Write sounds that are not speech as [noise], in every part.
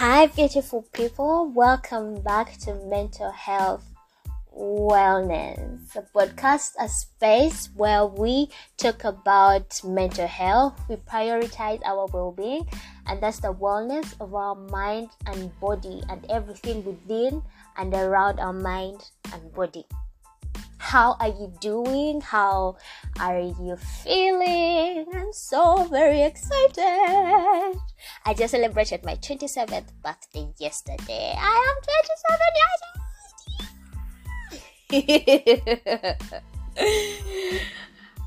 Hi, beautiful people. Welcome back to Mental Health Wellness, a podcast, a space where we talk about mental health. We prioritize our well being, and that's the wellness of our mind and body and everything within and around our mind and body. How are you doing? How are you feeling? I'm so very excited. I just celebrated my 27th birthday yesterday. I am 27 years old.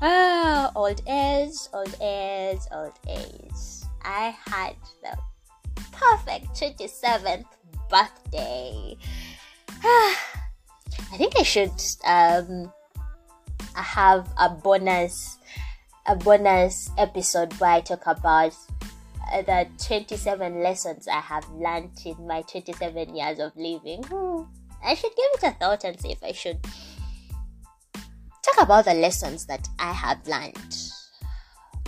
[laughs] ah, old age, old age, old age. I had the perfect 27th birthday. [sighs] I think I should um have a bonus a bonus episode where I talk about uh, the 27 lessons I have learned in my 27 years of living. Hmm. I should give it a thought and see if I should talk about the lessons that I have learned.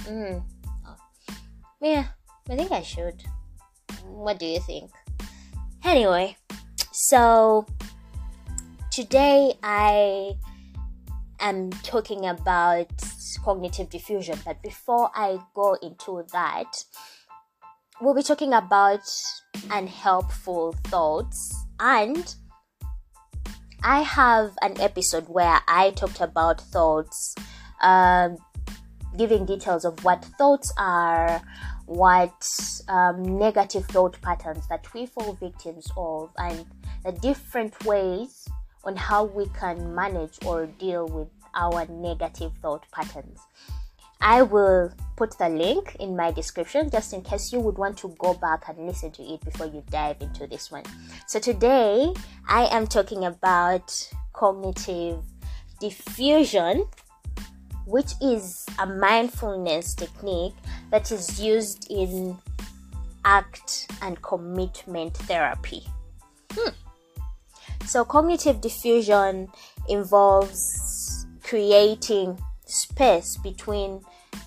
Mm. Yeah, I think I should. What do you think? Anyway, so today I am talking about cognitive defusion, but before I go into that, we'll be talking about unhelpful thoughts. And I have an episode where I talked about thoughts, um, giving details of what thoughts are, what um, negative thought patterns that we fall victims of, and the different ways on how we can manage or deal with our negative thought patterns. I will put the link in my description just in case you would want to go back and listen to it before you dive into this one. So, today I am talking about cognitive defusion, which is a mindfulness technique that is used in act and commitment therapy. Hmm. So, cognitive defusion involves creating space between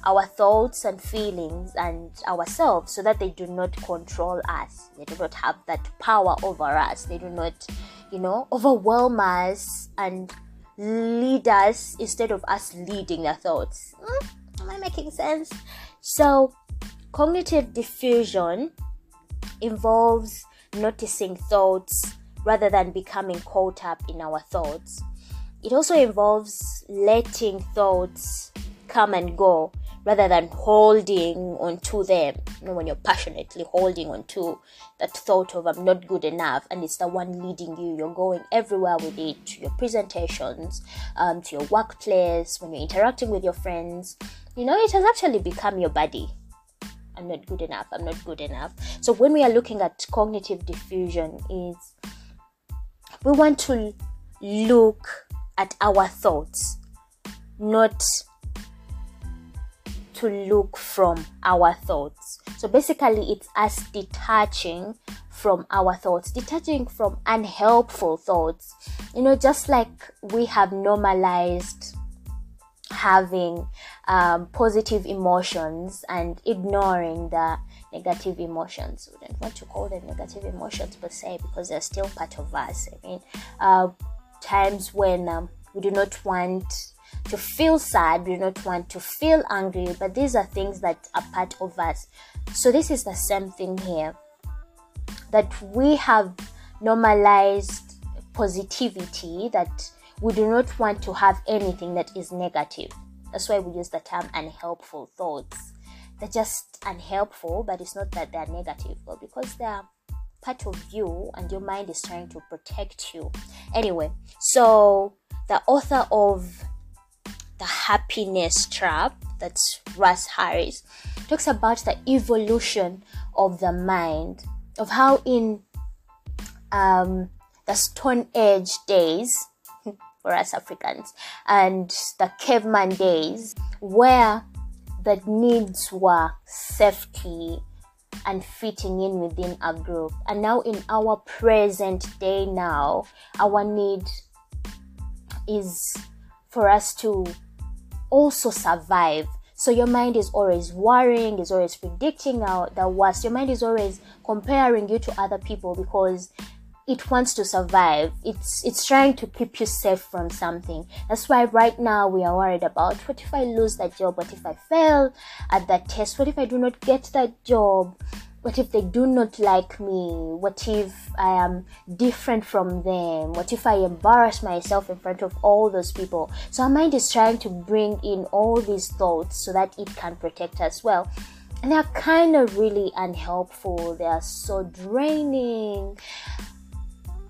our thoughts and feelings and ourselves so that they do not control us. They do not have that power over us. They do not, you know, overwhelm us and lead us instead of us leading their thoughts. Mm, am I making sense? So, cognitive defusion involves noticing thoughts rather than becoming caught up in our thoughts. It also involves letting thoughts come and go rather than holding onto them. You know, when you're passionately holding onto that thought of I'm not good enough and it's the one leading you, you're going everywhere with it to your presentations, um, to your workplace, when you're interacting with your friends. You know, it has actually become your body. I'm not good enough. I'm not good enough. So when we are looking at cognitive defusion, is we want to look at our thoughts, not to look from our thoughts. So basically, it's us detaching from our thoughts, detaching from unhelpful thoughts. You know, just like we have normalized having um, positive emotions and ignoring the negative emotions. We don't want to call them negative emotions per se because they're still part of us. I mean, uh, times when um, we do not want to feel sad, we do not want to feel angry, but these are things that are part of us. So, this is the same thing here that we have normalized positivity, that we do not want to have anything that is negative. That's why we use the term unhelpful thoughts they're just unhelpful, but it's not that they're negative, but because they're part of you and your mind is trying to protect you. Anyway, so the author of The Happiness Trap, that's Russ Harris, talks about the evolution of the mind, of how in um, the Stone Age days, [laughs] for us Africans, and the caveman days, where that needs were safety and fitting in within a group. And now, in our present day, now, our need is for us to also survive. So your mind is always worrying, is always predicting out the worst. Your mind is always comparing you to other people because it wants to survive. It's it's trying to keep you safe from something. That's why right now we are worried about what if I lose that job? What if I fail at that test? What if I do not get that job? what if they do not like me? What if I am different from them? What if I embarrass myself in front of all those people? So our mind is trying to bring in all these thoughts so that it can protect us well. And they're kind of really unhelpful. They are so draining.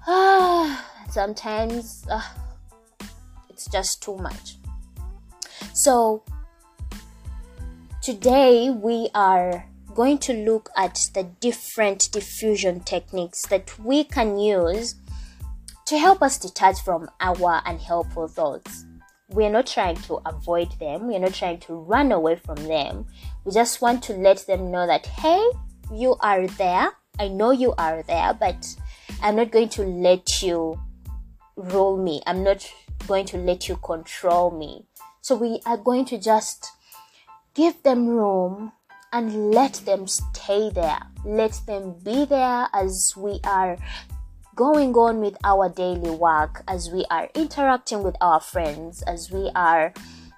[sighs] Sometimes uh, it's just too much. So today we are going to look at the different defusion techniques that we can use to help us detach from our unhelpful thoughts. We're not trying to avoid them, we're not trying to run away from them. We just want to let them know that, hey, you are there. I know you are there, but I'm not going to let you rule me. I'm not going to let you control me. So we are going to just give them room and let them stay there. Let them be there as we are going on with our daily work, as we are interacting with our friends, as we are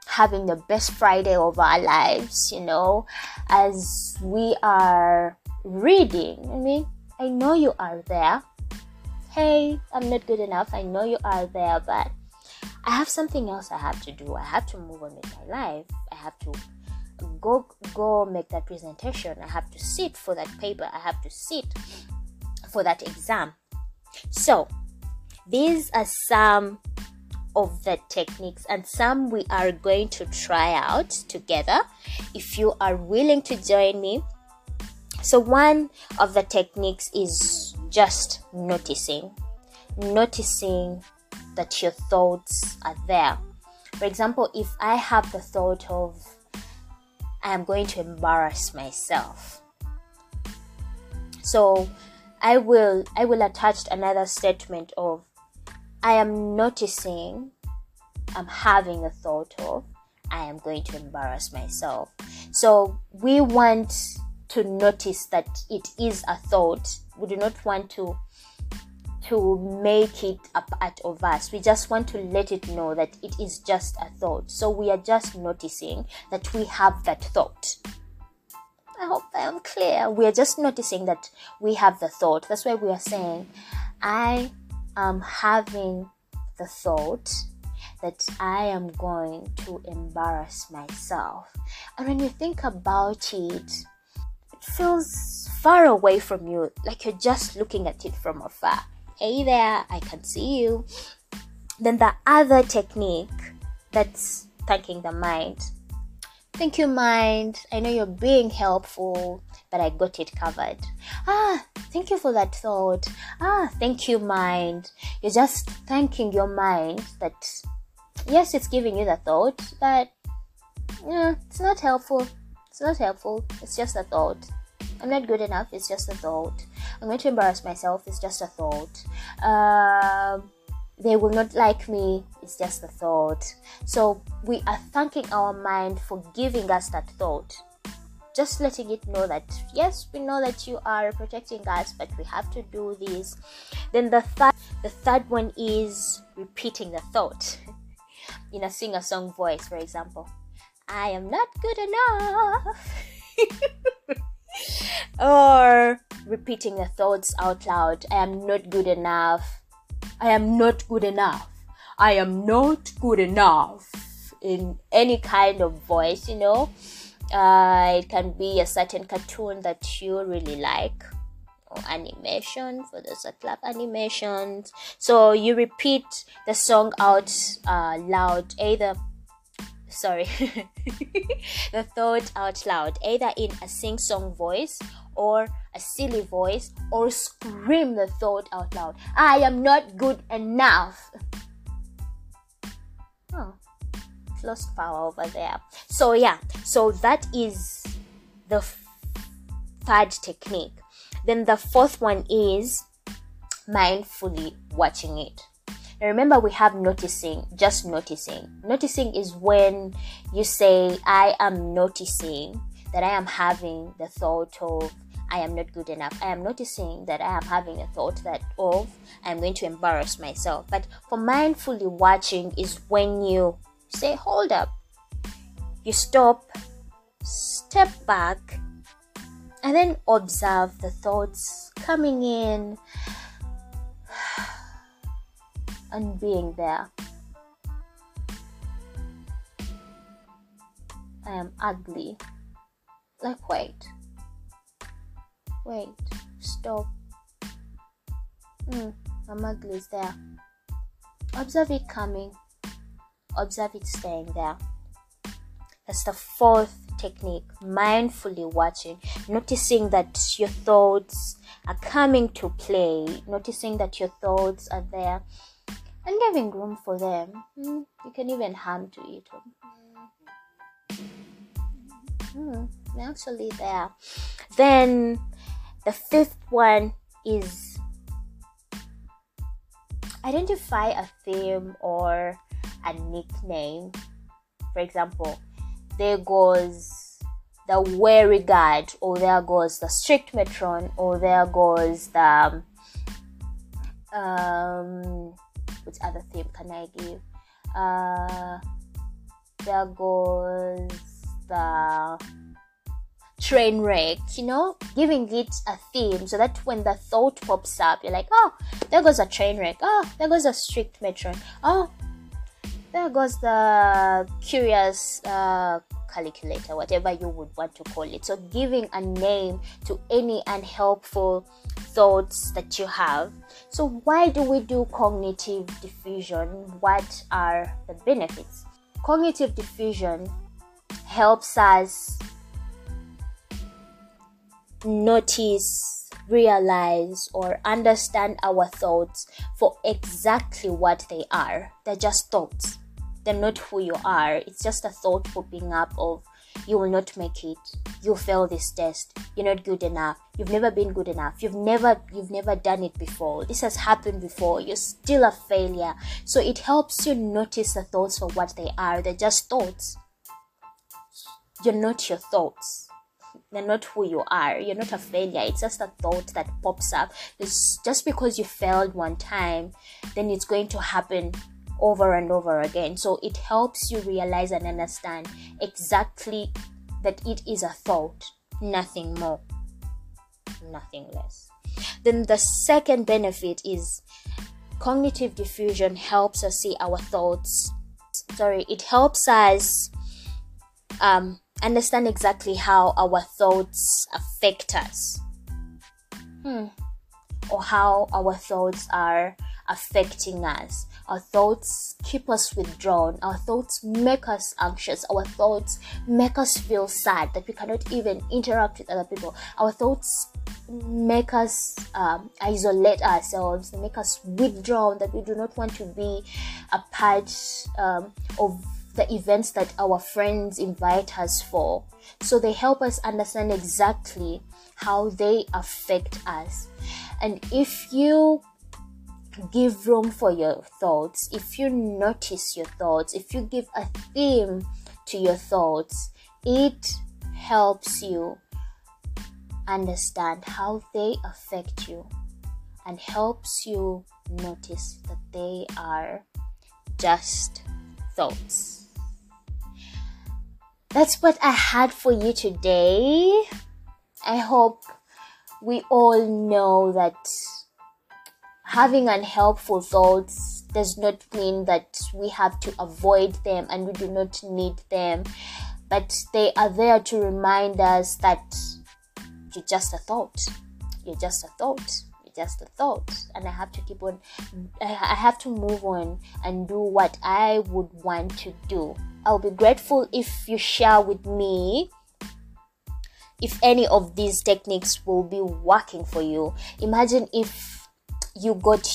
having the best Friday of our lives, you know, as we are reading. I mean, I know you are there. Hey, I'm not good enough. I know you are there, but I have something else I have to do. I have to move on with my life. I have to go go make that presentation i have to sit for that paper i have to sit for that exam so these are some of the techniques and some we are going to try out together if you are willing to join me so one of the techniques is just noticing noticing that your thoughts are there for example if i have the thought of I am going to embarrass myself. So I will I will attach another statement of I am noticing I'm having a thought of I am going to embarrass myself. So we want to notice that it is a thought. We do not want to to make it a part of us. We just want to let it know that it is just a thought. So we are just noticing that we have that thought. I hope I am clear. We are just noticing that we have the thought. That's why we are saying, I am having the thought that I am going to embarrass myself. And when you think about it, feels far away from you, like you're just looking at it from afar hey there, I can see you. Then the other technique that's thanking the mind. Thank you, mind. I know you're being helpful, but I got it covered. Ah, thank you for that thought. Ah, thank you, mind. You're just thanking your mind that, yes, it's giving you the thought, but yeah, it's not helpful. It's not helpful. It's just a thought. I'm not good enough. It's just a thought. I'm going to embarrass myself. It's just a thought. Uh, they will not like me. It's just a thought. So we are thanking our mind for giving us that thought. Just letting it know that yes, we know that you are protecting us, but we have to do this. Then the third, the third one is repeating the thought [laughs] in a sing-a-song voice, for example. I am not good enough. [laughs] or repeating the thoughts out loud I am not good enough. I am not good enough. I am not good enough. In any kind of voice, you know. Uh, it can be a certain cartoon that you really like or animation for those that love animations. So you repeat the song out uh, loud, either sorry, [laughs] the thought out loud, either in a sing song voice or a silly voice, or scream the thought out loud I am not good enough. Oh, lost power over there. So, yeah, so that is the f- third technique. Then the fourth one is mindfully watching it. Remember, we have noticing, just noticing. Noticing is when you say, I am noticing that I am having the thought of I am not good enough. I am noticing that I am having a thought that of I'm going to embarrass myself. But for mindfully watching is when you say, hold up. You stop, step back, and then observe the thoughts coming in and being there. I am ugly. Like, wait. Wait. Stop. Hmm, I'm ugly is there. Observe it coming. Observe it staying there. That's the fourth technique. Mindfully watching, noticing that your thoughts are coming to play, noticing that your thoughts are there and giving room for them. Mm, you can even hum to it. Mm, actually there. Then the fifth one is identify a theme or a nickname. For example, there goes the wary guard, or there goes the strict matron, or there goes the um, which other theme can I give? Uh, there goes the train wreck, you know, giving it a theme so that when the thought pops up, you're like, oh, there goes a train wreck. Oh, there goes a strict matron. Oh, there goes the curious uh, calculator, whatever you would want to call it. So, giving a name to any unhelpful thoughts that you have. So, why do we do cognitive defusion? What are the benefits? Cognitive defusion helps us notice, realize, or understand our thoughts for exactly what they are. They're just thoughts, they're not who you are. It's just a thought popping up of you will not make it. You fail this test. You're not good enough. You've never been good enough. You've never you've never done it before. This has happened before. You're still a failure. So it helps you notice the thoughts for what they are. They're just thoughts. You're not your thoughts. They're not who you are. You're not a failure. It's just a thought that pops up. It's just because you failed one time, then it's going to happen over and over again. So it helps you realize and understand exactly that it is a thought, nothing more, nothing less. Then the second benefit is cognitive defusion helps us see our thoughts. Sorry, it helps us um, understand exactly how our thoughts affect us. Hmm. Or how our thoughts are affecting us. Our thoughts keep us withdrawn. Our thoughts make us anxious. Our thoughts make us feel sad that we cannot even interact with other people. Our thoughts make us um, isolate ourselves. Make us withdrawn that we do not want to be a part um, of the events that our friends invite us for. So they help us understand exactly how they affect us. And if you give room for your thoughts, if you notice your thoughts, if you give a theme to your thoughts, it helps you understand how they affect you and helps you notice that they are just thoughts. That's what I had for you today. I hope we all know that having unhelpful thoughts does not mean that we have to avoid them and we do not need them, but they are there to remind us that you're just a thought. You're just a thought. You're just a thought. And I have to keep on, I have to move on and do what I would want to do. I'll be grateful if you share with me if any of these techniques will be working for you. Imagine if you got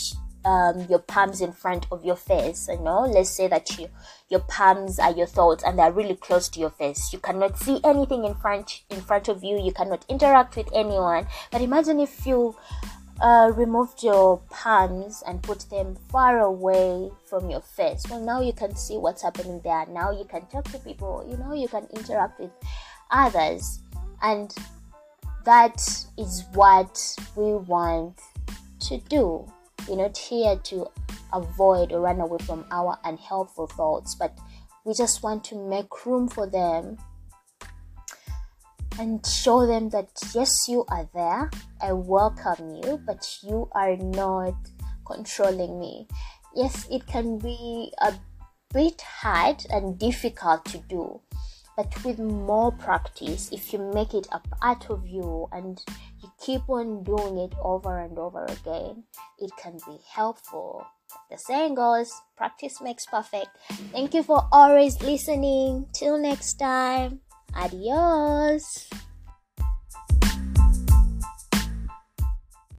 um, your palms in front of your face you know let's say that you your palms are your thoughts and they're really close to your face you cannot see anything in front in front of you you cannot interact with anyone but imagine if you uh, removed your palms and put them far away from your face. Well, now you can see what's happening there. Now you can talk to people. You know, you can interact with others, and that is what we want to do. We're not here to avoid or run away from our unhelpful thoughts, but we just want to make room for them and show them that yes, you are there. I welcome you, but you are not controlling me. Yes, it can be a bit hard and difficult to do, but with more practice, if you make it a part of you and you keep on doing it over and over again, it can be helpful. The saying goes, practice makes perfect. Thank you for always listening. Till next time. Adios.